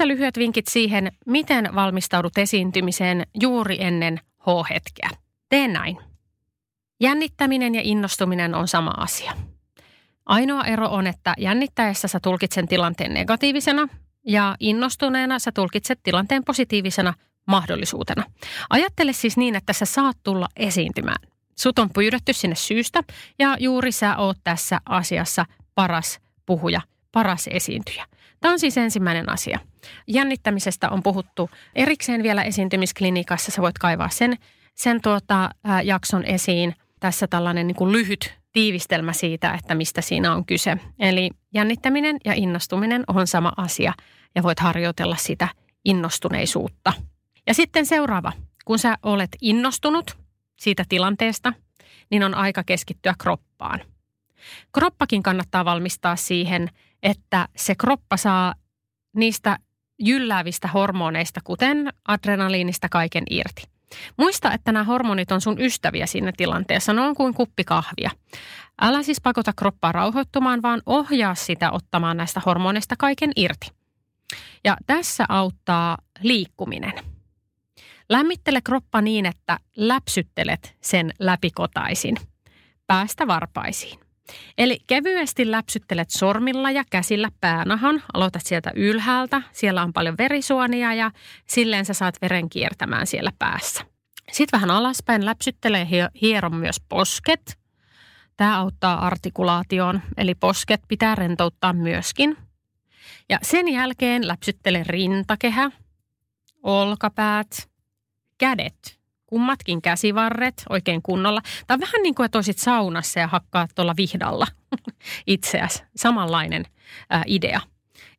Tässä lyhyet vinkit siihen, miten valmistaudut esiintymiseen juuri ennen H-hetkeä. Tee näin. Jännittäminen ja innostuminen on sama asia. Ainoa ero on, että jännittäessä sä tulkitsen tilanteen negatiivisena ja innostuneena sä tulkitset tilanteen positiivisena mahdollisuutena. Ajattele siis niin, että sä saat tulla esiintymään. Sut on pyydetty sinne syystä ja juuri sä oot tässä asiassa paras puhuja, paras esiintyjä. Tämä on siis ensimmäinen asia. Jännittämisestä on puhuttu erikseen vielä esiintymisklinikassa. Sä voit kaivaa sen, sen tuota, ää, jakson esiin. Tässä tällainen niin kuin lyhyt tiivistelmä siitä, että mistä siinä on kyse. Eli jännittäminen ja innostuminen on sama asia ja voit harjoitella sitä innostuneisuutta. Ja sitten seuraava. Kun sä olet innostunut siitä tilanteesta, niin on aika keskittyä kroppaan. Kroppakin kannattaa valmistaa siihen, että se kroppa saa niistä jylläävistä hormoneista, kuten adrenaliinista kaiken irti. Muista, että nämä hormonit on sun ystäviä siinä tilanteessa, ne on kuin kuppi kahvia. Älä siis pakota kroppaa rauhoittumaan, vaan ohjaa sitä ottamaan näistä hormoneista kaiken irti. Ja tässä auttaa liikkuminen. Lämmittele kroppa niin, että läpsyttelet sen läpikotaisin, päästä varpaisiin. Eli kevyesti läpsyttelet sormilla ja käsillä päänahan. Aloitat sieltä ylhäältä. Siellä on paljon verisuonia ja silleen sä saat veren kiertämään siellä päässä. Sitten vähän alaspäin läpsyttelee hieron myös posket. Tämä auttaa artikulaatioon, eli posket pitää rentouttaa myöskin. Ja sen jälkeen läpsyttele rintakehä, olkapäät, kädet kummatkin käsivarret oikein kunnolla. Tai vähän niin kuin, että olisit saunassa ja hakkaat tuolla vihdalla itseäsi. Samanlainen ää, idea.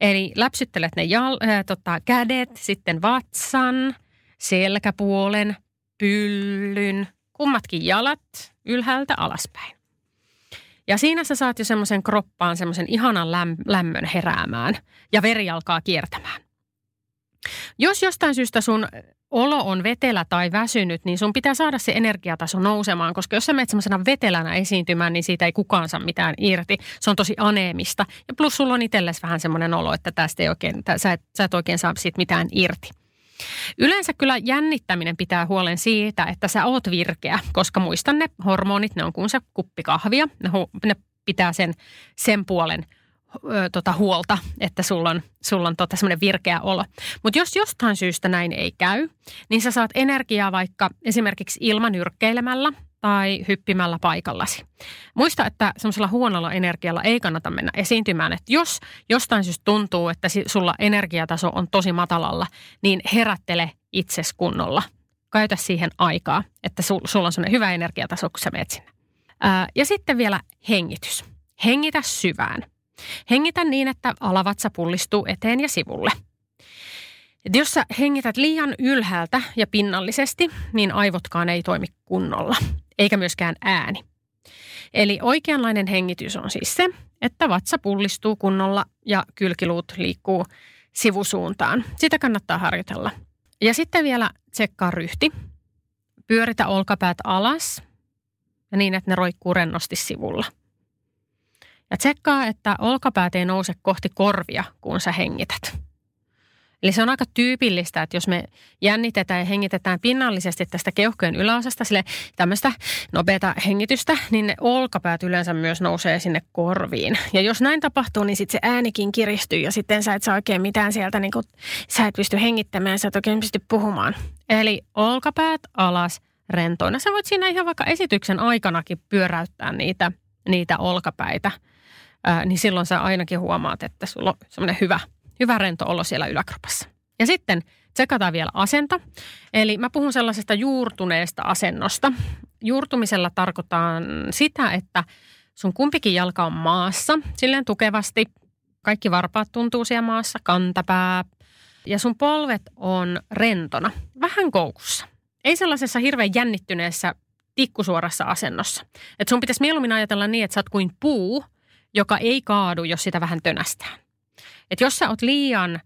Eli läpsyttelet ne jal, ää, tota, kädet, sitten vatsan, selkäpuolen, pyllyn, kummatkin jalat ylhäältä alaspäin. Ja siinä sä saat jo semmoisen kroppaan semmoisen ihanan lämmön heräämään ja veri alkaa kiertämään. Jos jostain syystä sun olo on vetelä tai väsynyt, niin sun pitää saada se energiataso nousemaan, koska jos sä menet semmoisena vetelänä esiintymään, niin siitä ei kukaan saa mitään irti. Se on tosi aneemista. Ja plus sulla on itsellesi vähän semmoinen olo, että tästä ei oikein, sä, et, sä et oikein saa siitä mitään irti. Yleensä kyllä jännittäminen pitää huolen siitä, että sä oot virkeä, koska muistan ne hormonit, ne on kuin se kuppi kahvia. Ne, ne pitää sen, sen puolen – ö, tota, huolta, että sulla on, sulla on tota, semmoinen virkeä olo. Mutta jos jostain syystä näin ei käy, niin sä saat energiaa vaikka esimerkiksi ilmanyrkkeilemällä tai hyppimällä paikallasi. Muista, että semmoisella huonolla energialla ei kannata mennä esiintymään. Että jos jostain syystä tuntuu, että sulla energiataso on tosi matalalla, niin herättele itses kunnolla. Käytä siihen aikaa, että sulla on semmoinen hyvä energiataso, kun sä menet sinne. Ää, ja sitten vielä hengitys. Hengitä syvään. Hengitä niin, että alavatsa pullistuu eteen ja sivulle. Et jos sä hengität liian ylhäältä ja pinnallisesti, niin aivotkaan ei toimi kunnolla, eikä myöskään ääni. Eli oikeanlainen hengitys on siis se, että vatsa pullistuu kunnolla ja kylkiluut liikkuu sivusuuntaan. Sitä kannattaa harjoitella. Ja sitten vielä tsekkaa ryhti. Pyöritä olkapäät alas ja niin, että ne roikkuu rennosti sivulla – ja tsekkaa, että olkapäät ei nouse kohti korvia, kun sä hengität. Eli se on aika tyypillistä, että jos me jännitetään ja hengitetään pinnallisesti tästä keuhkojen yläosasta sille tämmöistä nopeata hengitystä, niin ne olkapäät yleensä myös nousee sinne korviin. Ja jos näin tapahtuu, niin sitten se äänikin kiristyy ja sitten sä et saa oikein mitään sieltä, niin kun sä et pysty hengittämään, sä et oikein pysty puhumaan. Eli olkapäät alas rentoina. Sä voit siinä ihan vaikka esityksen aikanakin pyöräyttää niitä, niitä olkapäitä – ää, niin silloin sä ainakin huomaat, että sulla on semmoinen hyvä, hyvä rento olo siellä yläkropassa. Ja sitten tsekataan vielä asento. Eli mä puhun sellaisesta juurtuneesta asennosta. Juurtumisella tarkoitan sitä, että sun kumpikin jalka on maassa silleen tukevasti. Kaikki varpaat tuntuu siellä maassa, kantapää, ja sun polvet on rentona, vähän koukussa. Ei sellaisessa hirveän jännittyneessä tikkusuorassa asennossa. Et sun pitäisi mieluummin ajatella niin, että sä oot kuin puu, joka ei kaadu, jos sitä vähän tönästää. Et jos sä oot liian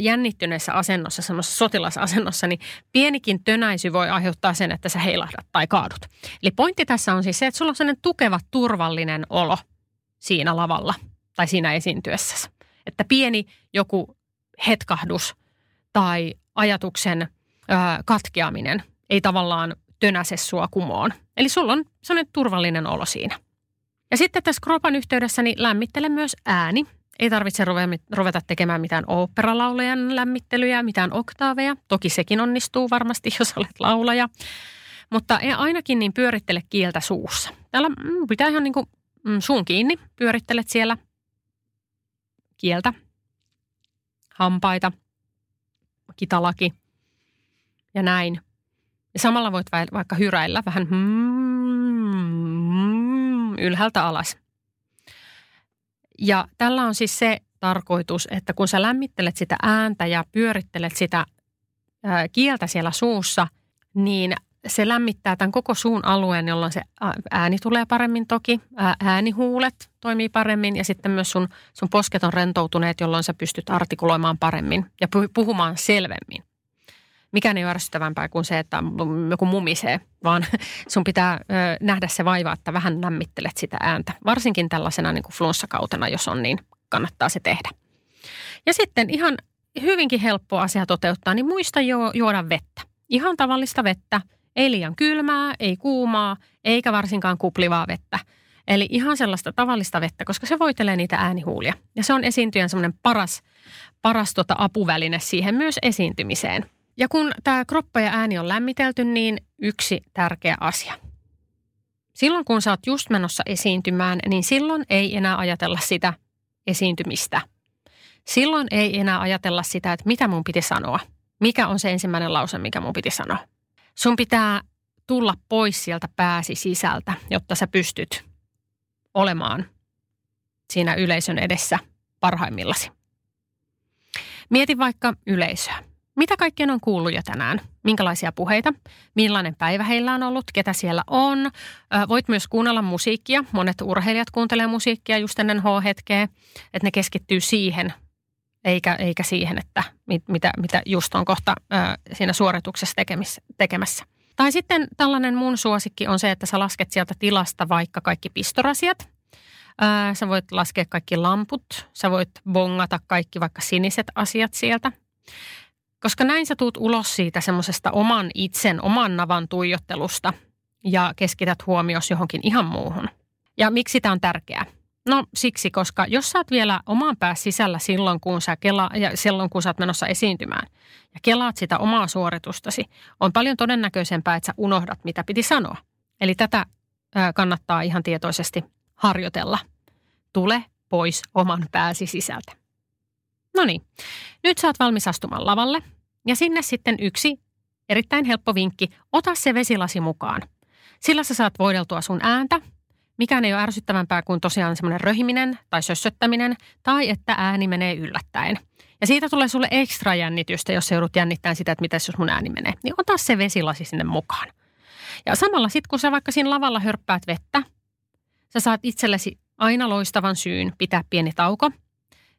jännittyneessä asennossa, semmoisessa sotilasasennossa, niin pienikin tönäisy voi aiheuttaa sen, että sä heilahdat tai kaadut. Eli pointti tässä on siis se, että sulla on sellainen tukeva, turvallinen olo siinä lavalla tai siinä esiintyessä. Että pieni joku hetkahdus tai ajatuksen ö, katkeaminen ei tavallaan tönäse sua kumoon. Eli sulla on sellainen turvallinen olo siinä. Ja sitten tässä kropan yhteydessä niin lämmittele myös ääni. Ei tarvitse ruveta tekemään mitään oopperalaulajan lämmittelyjä, mitään oktaaveja. Toki sekin onnistuu varmasti, jos olet laulaja. Mutta ainakin niin pyörittele kieltä suussa. Täällä mm, pitää ihan niin kuin mm, suun kiinni. Pyörittelet siellä kieltä, hampaita, kitalaki ja näin. Ja samalla voit vaikka hyräillä vähän mm, ylhäältä alas. Ja tällä on siis se tarkoitus, että kun sä lämmittelet sitä ääntä ja pyörittelet sitä kieltä siellä suussa, niin se lämmittää tämän koko suun alueen, jolloin se ääni tulee paremmin toki. Äänihuulet toimii paremmin ja sitten myös sun, sun posket on rentoutuneet, jolloin sä pystyt artikuloimaan paremmin ja puhumaan selvemmin. Mikään ei ole ärsyttävämpää kuin se, että joku mumisee, vaan sun pitää nähdä se vaiva, että vähän lämmittelet sitä ääntä. Varsinkin tällaisena niin kuin flunssakautena, jos on, niin kannattaa se tehdä. Ja sitten ihan hyvinkin helppo asia toteuttaa, niin muista juoda vettä. Ihan tavallista vettä – ei liian kylmää, ei kuumaa, eikä varsinkaan kuplivaa vettä. Eli ihan sellaista tavallista vettä, koska se voitelee niitä äänihuulia. Ja se on esiintyjän semmoinen paras, paras tota apuväline siihen myös esiintymiseen. Ja kun tämä kroppa ja ääni on lämmitelty, niin yksi tärkeä asia. Silloin kun sä oot just menossa esiintymään, niin silloin ei enää ajatella sitä esiintymistä. Silloin ei enää ajatella sitä, että mitä mun piti sanoa. Mikä on se ensimmäinen lause, mikä mun piti sanoa. Sun pitää tulla pois sieltä pääsi sisältä, jotta sä pystyt olemaan siinä yleisön edessä parhaimmillasi. Mieti vaikka yleisöä. Mitä kaikkien on kuullut jo tänään? Minkälaisia puheita? Millainen päivä heillä on ollut? Ketä siellä on? Voit myös kuunnella musiikkia. Monet urheilijat kuuntelee musiikkia just ennen H-hetkeä, että ne keskittyy siihen, eikä, eikä siihen, että mit, mitä, mitä just on kohta ö, siinä suorituksessa tekemis, tekemässä. Tai sitten tällainen mun suosikki on se, että sä lasket sieltä tilasta vaikka kaikki pistorasiat. Ö, sä voit laskea kaikki lamput, sä voit bongata kaikki vaikka siniset asiat sieltä. Koska näin sä tuut ulos siitä semmoisesta oman itsen, oman navan tuijottelusta ja keskität huomioon johonkin ihan muuhun. Ja miksi tämä on tärkeää? No siksi, koska jos sä oot vielä oman pää sisällä silloin, kun sä, kela, ja silloin, kun sä oot menossa esiintymään ja kelaat sitä omaa suoritustasi, on paljon todennäköisempää, että sä unohdat, mitä piti sanoa. Eli tätä kannattaa ihan tietoisesti harjoitella. Tule pois oman pääsi sisältä. No niin, nyt sä oot valmis astumaan lavalle ja sinne sitten yksi erittäin helppo vinkki, ota se vesilasi mukaan. Sillä sä saat voideltua sun ääntä Mikään ei ole ärsyttävämpää kuin tosiaan semmoinen röhiminen tai sössöttäminen tai että ääni menee yllättäen. Ja siitä tulee sulle ekstra jännitystä, jos joudut jännittämään sitä, että mitä jos mun ääni menee. Niin ota se vesilasi sinne mukaan. Ja samalla sitten, kun sä vaikka siinä lavalla hörppäät vettä, sä saat itsellesi aina loistavan syyn pitää pieni tauko.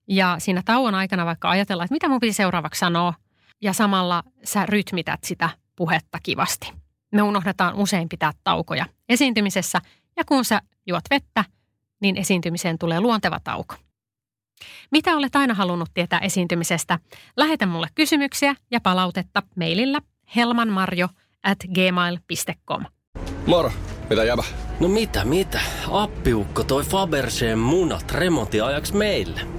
Ja siinä tauon aikana vaikka ajatella, että mitä mun piti seuraavaksi sanoa. Ja samalla sä rytmität sitä puhetta kivasti. Me unohdetaan usein pitää taukoja esiintymisessä – ja kun sä juot vettä, niin esiintymiseen tulee luonteva tauko. Mitä olet aina halunnut tietää esiintymisestä? Lähetä mulle kysymyksiä ja palautetta mailillä helmanmarjo at gmail.com. Moro, mitä jäbä? No mitä, mitä? Appiukko toi Faberseen munat remontiajaksi meille.